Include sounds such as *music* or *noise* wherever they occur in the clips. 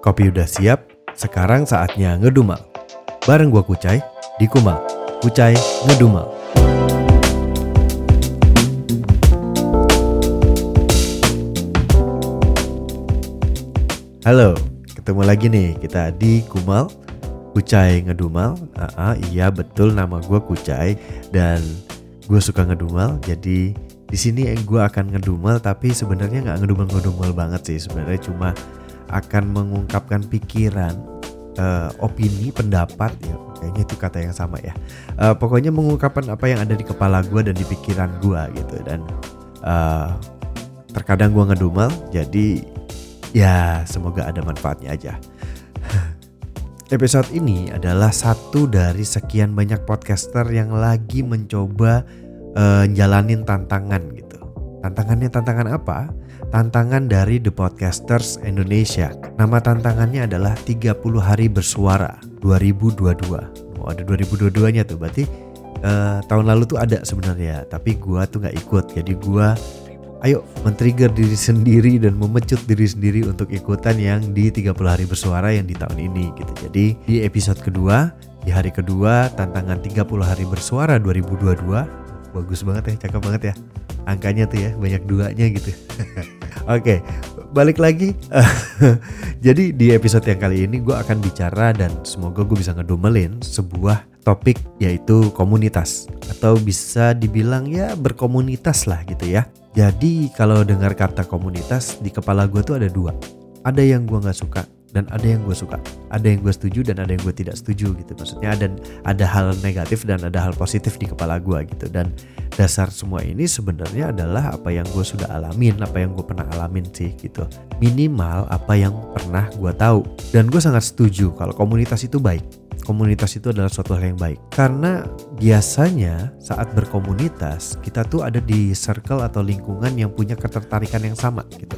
Kopi udah siap, sekarang saatnya ngedumal. Bareng gua Kucai di Kumal. Kucai ngedumal. Halo, ketemu lagi nih kita di Kumal. Kucai ngedumal. Ah, iya betul nama gua Kucai dan gue suka ngedumal. Jadi di sini gue akan ngedumal tapi sebenarnya nggak ngedumal-ngedumal banget sih. Sebenarnya cuma akan mengungkapkan pikiran, uh, opini, pendapat ya kayaknya itu kata yang sama ya. Uh, pokoknya mengungkapkan apa yang ada di kepala gue dan di pikiran gue gitu dan uh, terkadang gue ngedumal jadi ya semoga ada manfaatnya aja. *laughs* Episode ini adalah satu dari sekian banyak podcaster yang lagi mencoba uh, jalanin tantangan gitu. Tantangannya tantangan apa? Tantangan dari The Podcasters Indonesia. Nama tantangannya adalah 30 hari bersuara 2022. Oh, ada 2022-nya tuh. Berarti uh, tahun lalu tuh ada sebenarnya, tapi gua tuh nggak ikut. Jadi gua ayo men-trigger diri sendiri dan memecut diri sendiri untuk ikutan yang di 30 hari bersuara yang di tahun ini gitu. Jadi di episode kedua, di hari kedua tantangan 30 hari bersuara 2022 bagus banget ya, cakep banget ya. Angkanya tuh ya, banyak duanya gitu. *laughs* Oke, balik lagi. *laughs* Jadi di episode yang kali ini gue akan bicara dan semoga gue bisa ngedomelin sebuah topik yaitu komunitas atau bisa dibilang ya berkomunitas lah gitu ya. Jadi kalau dengar kata komunitas di kepala gue tuh ada dua. Ada yang gue nggak suka dan ada yang gue suka. Ada yang gue setuju dan ada yang gue tidak setuju gitu. Maksudnya ada ada hal negatif dan ada hal positif di kepala gue gitu. Dan dasar semua ini sebenarnya adalah apa yang gue sudah alamin, apa yang gue pernah alamin sih gitu. Minimal apa yang pernah gue tahu. Dan gue sangat setuju kalau komunitas itu baik komunitas itu adalah suatu hal yang baik karena biasanya saat berkomunitas kita tuh ada di circle atau lingkungan yang punya ketertarikan yang sama gitu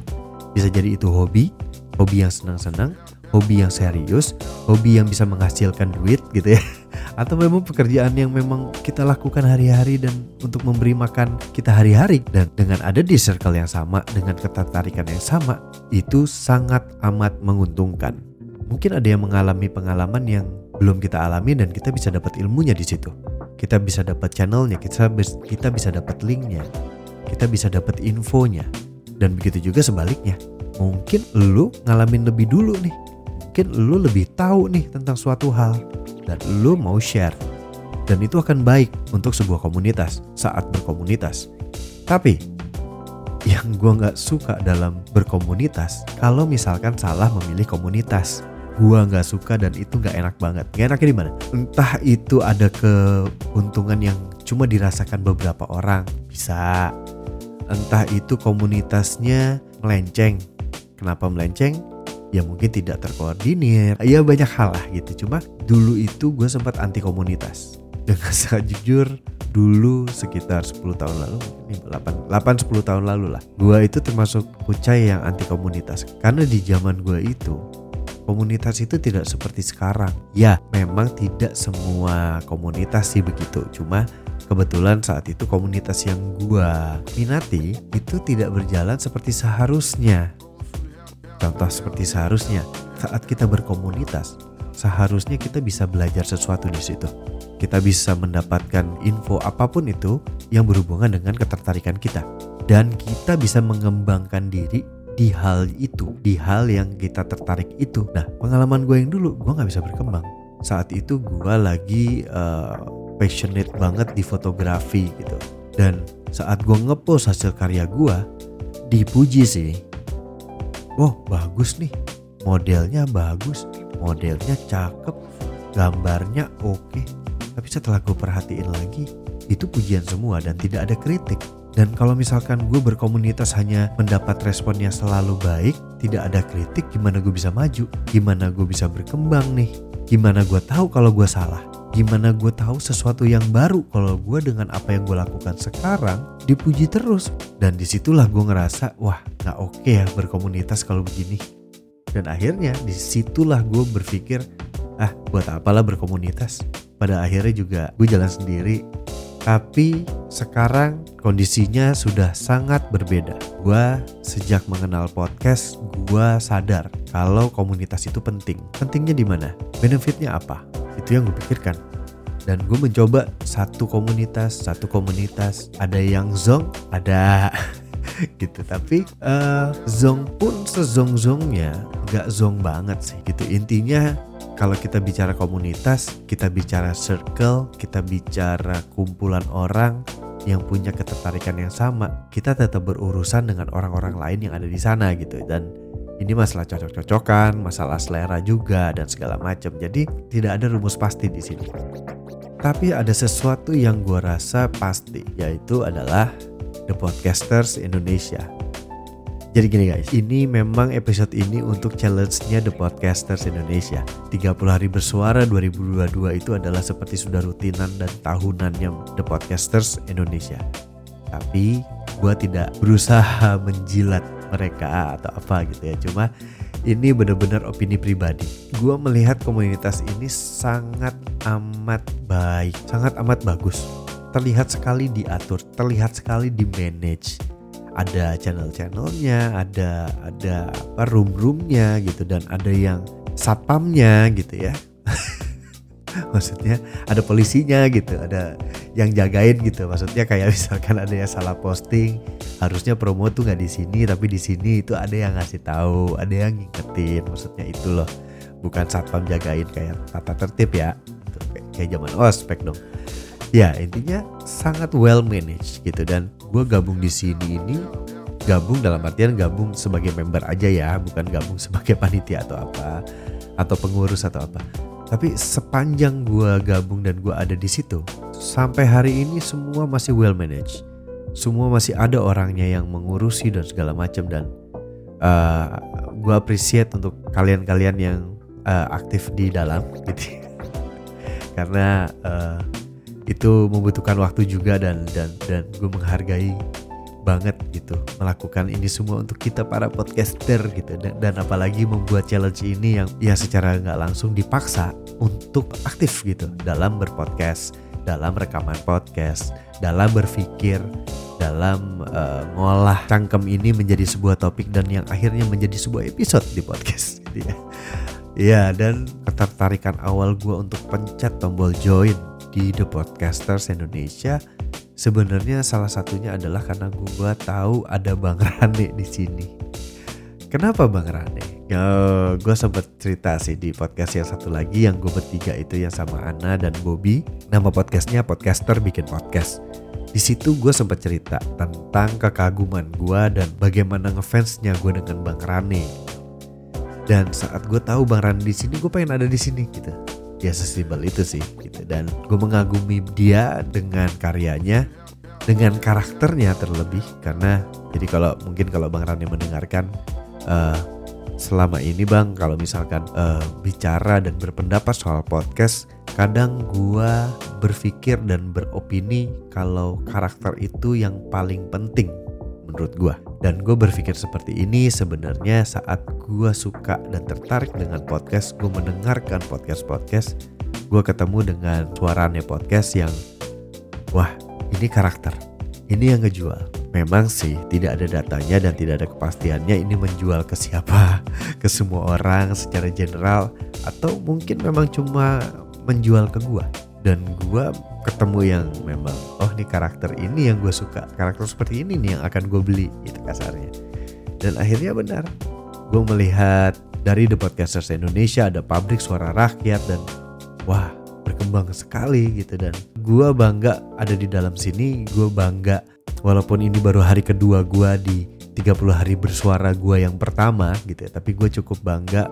bisa jadi itu hobi hobi yang senang-senang hobi yang serius hobi yang bisa menghasilkan duit gitu ya *laughs* atau memang pekerjaan yang memang kita lakukan hari-hari dan untuk memberi makan kita hari-hari dan dengan ada di circle yang sama dengan ketertarikan yang sama itu sangat amat menguntungkan mungkin ada yang mengalami pengalaman yang belum kita alami dan kita bisa dapat ilmunya di situ. Kita bisa dapat channelnya, kita kita bisa dapat linknya, kita bisa dapat infonya. Dan begitu juga sebaliknya. Mungkin lu ngalamin lebih dulu nih. Mungkin lu lebih tahu nih tentang suatu hal dan lu mau share. Dan itu akan baik untuk sebuah komunitas saat berkomunitas. Tapi yang gue nggak suka dalam berkomunitas kalau misalkan salah memilih komunitas gua nggak suka dan itu nggak enak banget. Gak enaknya di mana? Entah itu ada keuntungan yang cuma dirasakan beberapa orang, bisa. Entah itu komunitasnya melenceng. Kenapa melenceng? Ya mungkin tidak terkoordinir. Ya banyak hal lah gitu. Cuma dulu itu gue sempat anti komunitas. *laughs* Dengan sangat jujur, dulu sekitar 10 tahun lalu, 8, 8 10 tahun lalu lah. Gue itu termasuk kucai yang anti komunitas. Karena di zaman gue itu komunitas itu tidak seperti sekarang. Ya, memang tidak semua komunitas sih begitu. Cuma kebetulan saat itu komunitas yang gua minati itu tidak berjalan seperti seharusnya. Contoh seperti seharusnya saat kita berkomunitas, seharusnya kita bisa belajar sesuatu di situ. Kita bisa mendapatkan info apa pun itu yang berhubungan dengan ketertarikan kita dan kita bisa mengembangkan diri di hal itu, di hal yang kita tertarik itu. Nah, pengalaman gue yang dulu, gue nggak bisa berkembang. Saat itu gue lagi uh, passionate banget di fotografi gitu. Dan saat gue ngepost hasil karya gue, dipuji sih. Wow, bagus nih. Modelnya bagus, modelnya cakep, gambarnya oke. Tapi setelah gue perhatiin lagi, itu pujian semua dan tidak ada kritik dan kalau misalkan gue berkomunitas hanya mendapat respon yang selalu baik, tidak ada kritik, gimana gue bisa maju? Gimana gue bisa berkembang nih? Gimana gue tahu kalau gue salah? Gimana gue tahu sesuatu yang baru kalau gue dengan apa yang gue lakukan sekarang dipuji terus? Dan di situlah gue ngerasa, wah gak oke okay ya berkomunitas kalau begini. Dan akhirnya di situlah gue berpikir, ah buat apalah berkomunitas? Pada akhirnya juga gue jalan sendiri Tapi sekarang kondisinya sudah sangat berbeda. Gua sejak mengenal podcast, gua sadar kalau komunitas itu penting. Pentingnya di mana? Benefitnya apa? Itu yang gue pikirkan. Dan gue mencoba satu komunitas, satu komunitas. Ada yang zong, ada *laughs* gitu. Tapi uh, zong pun sezong-zongnya gak zong banget sih gitu. Intinya kalau kita bicara komunitas, kita bicara circle, kita bicara kumpulan orang yang punya ketertarikan yang sama, kita tetap berurusan dengan orang-orang lain yang ada di sana gitu dan ini masalah cocok-cocokan, masalah selera juga dan segala macam. Jadi tidak ada rumus pasti di sini. Tapi ada sesuatu yang gue rasa pasti, yaitu adalah The Podcasters Indonesia. Jadi gini guys, ini memang episode ini untuk challenge-nya The Podcasters Indonesia. 30 hari bersuara 2022 itu adalah seperti sudah rutinan dan tahunannya The Podcasters Indonesia. Tapi gue tidak berusaha menjilat mereka atau apa gitu ya. Cuma ini benar-benar opini pribadi. Gue melihat komunitas ini sangat amat baik, sangat amat bagus. Terlihat sekali diatur, terlihat sekali di manage ada channel-channelnya, ada ada apa room-roomnya gitu dan ada yang satpamnya gitu ya. *laughs* Maksudnya ada polisinya gitu, ada yang jagain gitu. Maksudnya kayak *laughs* misalkan ada yang salah posting, harusnya promo tuh nggak di sini tapi di sini itu ada yang ngasih tahu, ada yang ngingetin. Maksudnya itu loh, bukan satpam jagain kayak tata tertib ya. Kayak zaman ospek dong. Ya intinya sangat well managed gitu dan gue gabung di sini ini gabung dalam artian gabung sebagai member aja ya bukan gabung *laughs* sebagai panitia atau apa atau pengurus atau apa tapi sepanjang gue gabung dan gue ada di situ sampai hari ini semua masih well managed. Semua masih ada orangnya yang mengurusi dan segala macam dan uh, gue appreciate untuk kalian-kalian yang uh, aktif di dalam *laughs* gitu. Karena uh, itu membutuhkan waktu juga dan dan dan gue menghargai banget gitu melakukan ini semua untuk kita para podcaster gitu. Dan, dan apalagi membuat challenge ini yang ya secara nggak langsung dipaksa untuk aktif gitu dalam berpodcast dalam rekaman podcast dalam berpikir dalam uh, ngolah cangkem ini menjadi sebuah topik dan yang akhirnya menjadi sebuah episode di podcast *laughs* gitu ya ya dan ketertarikan awal gue untuk pencet tombol join di The Podcasters Indonesia sebenarnya salah satunya adalah karena gue tahu ada Bang Rane di sini. Kenapa Bang Rane? Ya, gue sempat cerita sih di podcast yang satu lagi yang gue bertiga itu yang sama Ana dan Bobby. Nama podcastnya Podcaster Bikin Podcast. Di situ gue sempat cerita tentang kekaguman gue dan bagaimana ngefansnya gue dengan Bang Rane. Dan saat gue tahu Bang Rane di sini, gue pengen ada di sini gitu ya sesimpel itu sih gitu dan gue mengagumi dia dengan karyanya dengan karakternya terlebih karena jadi kalau mungkin kalau bang Rani mendengarkan uh, selama ini bang kalau misalkan uh, bicara dan berpendapat soal podcast kadang gue berpikir dan beropini kalau karakter itu yang paling penting menurut gue. Dan gue berpikir seperti ini sebenarnya saat gue suka dan tertarik dengan podcast, gue mendengarkan podcast-podcast, gue ketemu dengan suaranya podcast yang, wah ini karakter, ini yang ngejual. Memang sih tidak ada datanya dan tidak ada kepastiannya ini menjual ke siapa, *laughs* ke semua orang secara general, atau mungkin memang cuma menjual ke gue. Dan gue ketemu yang memang oh nih karakter ini yang gue suka karakter seperti ini nih yang akan gue beli itu kasarnya dan akhirnya benar gue melihat dari The Podcasters Indonesia ada pabrik suara rakyat dan wah berkembang sekali gitu dan gue bangga ada di dalam sini gue bangga walaupun ini baru hari kedua gue di 30 hari bersuara gue yang pertama gitu ya tapi gue cukup bangga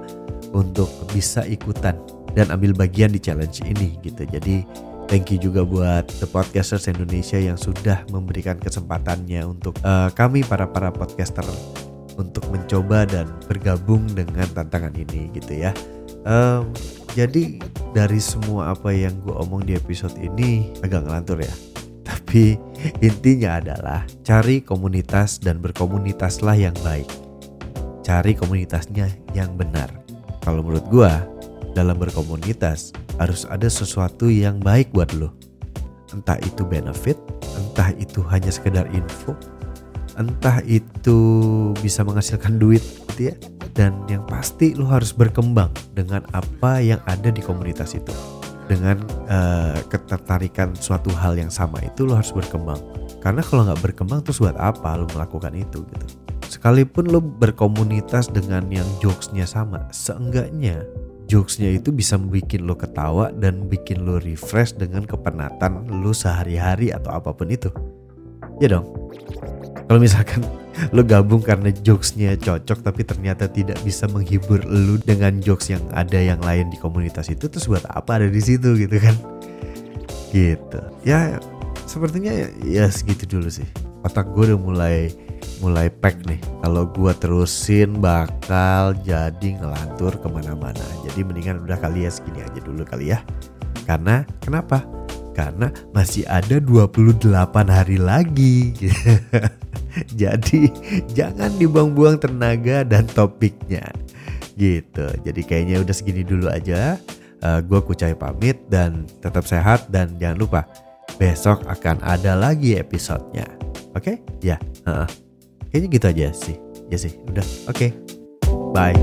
untuk bisa ikutan dan ambil bagian di challenge ini gitu jadi Thank you juga buat The Podcasters Indonesia yang sudah memberikan kesempatannya untuk uh, kami para para podcaster untuk mencoba dan bergabung dengan tantangan ini gitu ya. Um, jadi dari semua apa yang gue omong di episode ini agak ngelantur ya. Tapi intinya adalah cari komunitas dan berkomunitaslah yang baik. Cari komunitasnya yang benar. Kalau menurut gue dalam berkomunitas harus ada sesuatu yang baik buat lo. entah itu benefit entah itu hanya sekedar info entah itu bisa menghasilkan duit gitu ya dan yang pasti lo harus berkembang dengan apa yang ada di komunitas itu dengan uh, ketertarikan suatu hal yang sama itu lo harus berkembang karena kalau nggak berkembang terus buat apa lo melakukan itu gitu sekalipun lo berkomunitas dengan yang jokesnya sama seenggaknya jokesnya itu bisa bikin lo ketawa dan bikin lo refresh dengan kepenatan lo sehari-hari atau apa pun itu. Ya dong. Kalau misalkan *laughs* lo gabung karena jokesnya cocok tapi ternyata tidak bisa menghibur lo dengan jokes yang ada yang lain di komunitas itu terus buat apa ada di situ gitu kan? Gitu. Ya sepertinya ya, segitu dulu sih. Otak gue udah mulai mulai pack nih kalau gua terusin bakal jadi ngelantur ke mana-mana jadi mendingan udah kali ya segini aja dulu kali ya karena kenapa karena masih ada 28 hari lagi *laughs* *laughs* Jadi jangan dibuang-buang tenaga dan topiknya. Gitu. Jadi kayaknya udah segini dulu aja. Eh, uh, gue Kucai pamit dan tetap sehat dan jangan lupa besok akan ada lagi episodenya. Oke? Okay? Ya. Uh -uh. Kayaknya gitu aja sih. Ya sih. Udah. Oke. Okay. Bye.